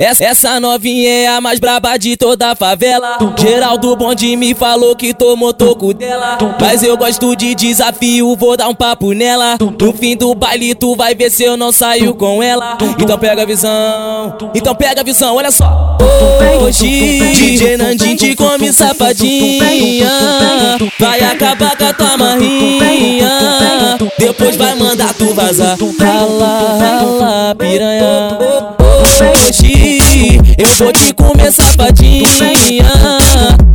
Essa, essa novinha é a mais braba de toda a favela. Geraldo Bonde me falou que tomou toco dela. Mas eu gosto de desafio, vou dar um papo nela. No fim do baile, tu vai ver se eu não saio com ela. Então pega a visão, então pega a visão, olha só. Hoje, DJ Nandinho te come safadinha. Vai acabar com a tua marrinha. Depois vai mandar tu vazar. Rala, piranha. Hoje eu vou te comer safadinha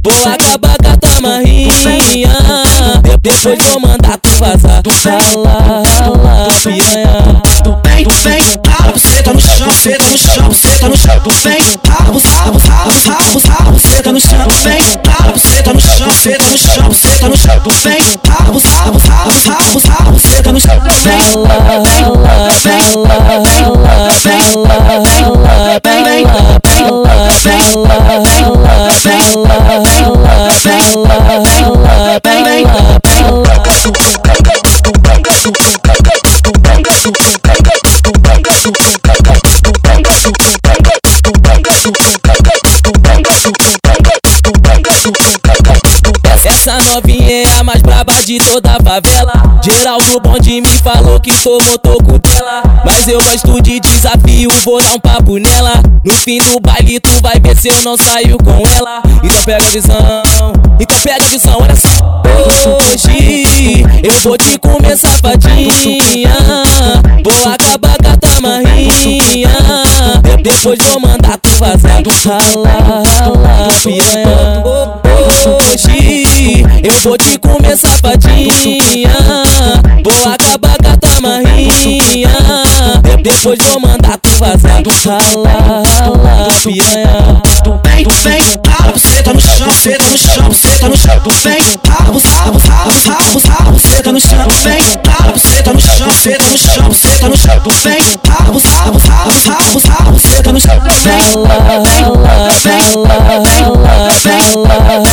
Vou acabar com a tua marrinha Depois vou mandar tu vazar Rala, rala, piranha Vem, vem, rala, você tá no chão, você tá no chão, você tá no chão Vem, rala, rala, rala, rala, rala, você tá no chão Vem, rala, você tá no chão, você tá no chão, você tá no chão Vem, rala, rala, rala, rala, rala, você tá no chão Vem, Rala, rala, Essa novinha de toda a favela. Geraldo Bonde me falou que tomou toco dela. Mas eu gosto de desafio, vou dar um papo nela. No fim do baile, tu vai ver se eu não saio com ela. Então pega a visão, então pega a visão, olha só. Hoje eu vou te comer safadinha. Vou acabar com a tua marrinha. Depois vou mandar tu vazar. Rala, rala, piranha. Eu vou te comer safadinha Vou acabar com a tua marrinha Depois vou mandar tu vazar Rala, rala, piranha Vem, vem, rala, você tá no chão, você tá no chão, você tá no chão Vem, rala, rala, rala, rala, rala, você tá no chão Vem, rala, você tá no chão, você tá no chão, você tá no chão Vem, rala, rala, rala, rala, rala, você tá no chão Vem, rala, rala, rala, rala,